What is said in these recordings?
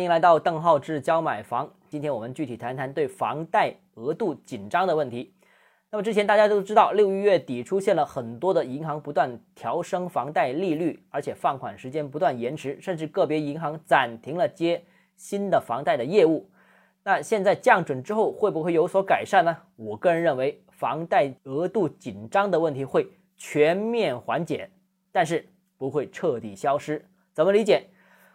欢迎来到邓浩志教买房。今天我们具体谈谈对房贷额度紧张的问题。那么之前大家都知道，六月底出现了很多的银行不断调升房贷利率，而且放款时间不断延迟，甚至个别银行暂停了接新的房贷的业务。那现在降准之后会不会有所改善呢？我个人认为，房贷额度紧张的问题会全面缓解，但是不会彻底消失。怎么理解？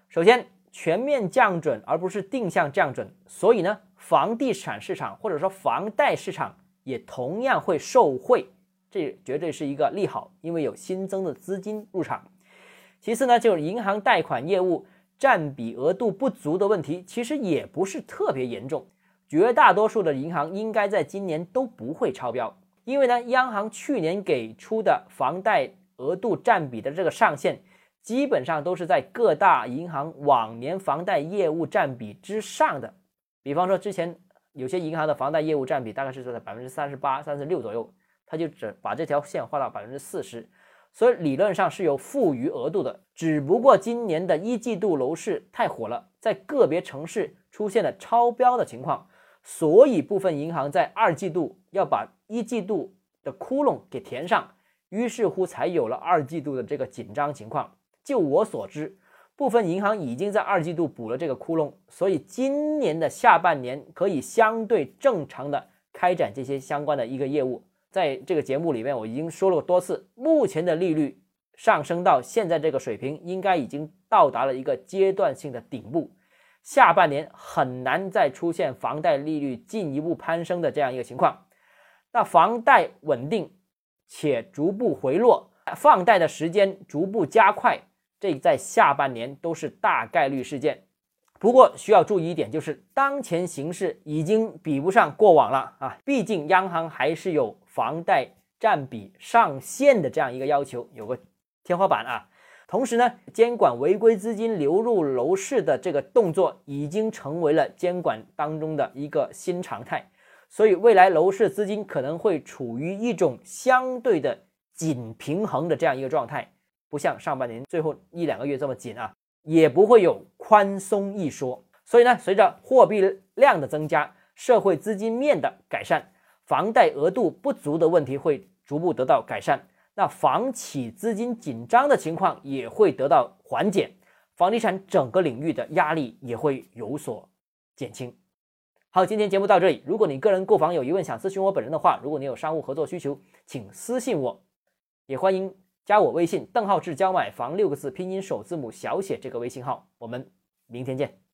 首先。全面降准，而不是定向降准，所以呢，房地产市场或者说房贷市场也同样会受惠，这绝对是一个利好，因为有新增的资金入场。其次呢，就是银行贷款业务占比额度不足的问题，其实也不是特别严重，绝大多数的银行应该在今年都不会超标，因为呢，央行去年给出的房贷额度占比的这个上限。基本上都是在各大银行往年房贷业务占比之上的，比方说之前有些银行的房贷业务占比大概是在百分之三十八、三十六左右，他就只把这条线画到百分之四十，所以理论上是有富余额度的。只不过今年的一季度楼市太火了，在个别城市出现了超标的情况，所以部分银行在二季度要把一季度的窟窿给填上，于是乎才有了二季度的这个紧张情况。就我所知，部分银行已经在二季度补了这个窟窿，所以今年的下半年可以相对正常的开展这些相关的一个业务。在这个节目里面，我已经说了多次，目前的利率上升到现在这个水平，应该已经到达了一个阶段性的顶部，下半年很难再出现房贷利率进一步攀升的这样一个情况。那房贷稳定且逐步回落，放贷的时间逐步加快。这在下半年都是大概率事件，不过需要注意一点，就是当前形势已经比不上过往了啊！毕竟央行还是有房贷占比上限的这样一个要求，有个天花板啊。同时呢，监管违规资金流入楼市的这个动作已经成为了监管当中的一个新常态，所以未来楼市资金可能会处于一种相对的紧平衡的这样一个状态。不像上半年最后一两个月这么紧啊，也不会有宽松一说。所以呢，随着货币量的增加，社会资金面的改善，房贷额度不足的问题会逐步得到改善，那房企资金紧张的情况也会得到缓解，房地产整个领域的压力也会有所减轻。好，今天节目到这里。如果你个人购房有疑问想咨询我本人的话，如果你有商务合作需求，请私信我，也欢迎。加我微信，邓浩志教买房六个字拼音首字母小写这个微信号，我们明天见。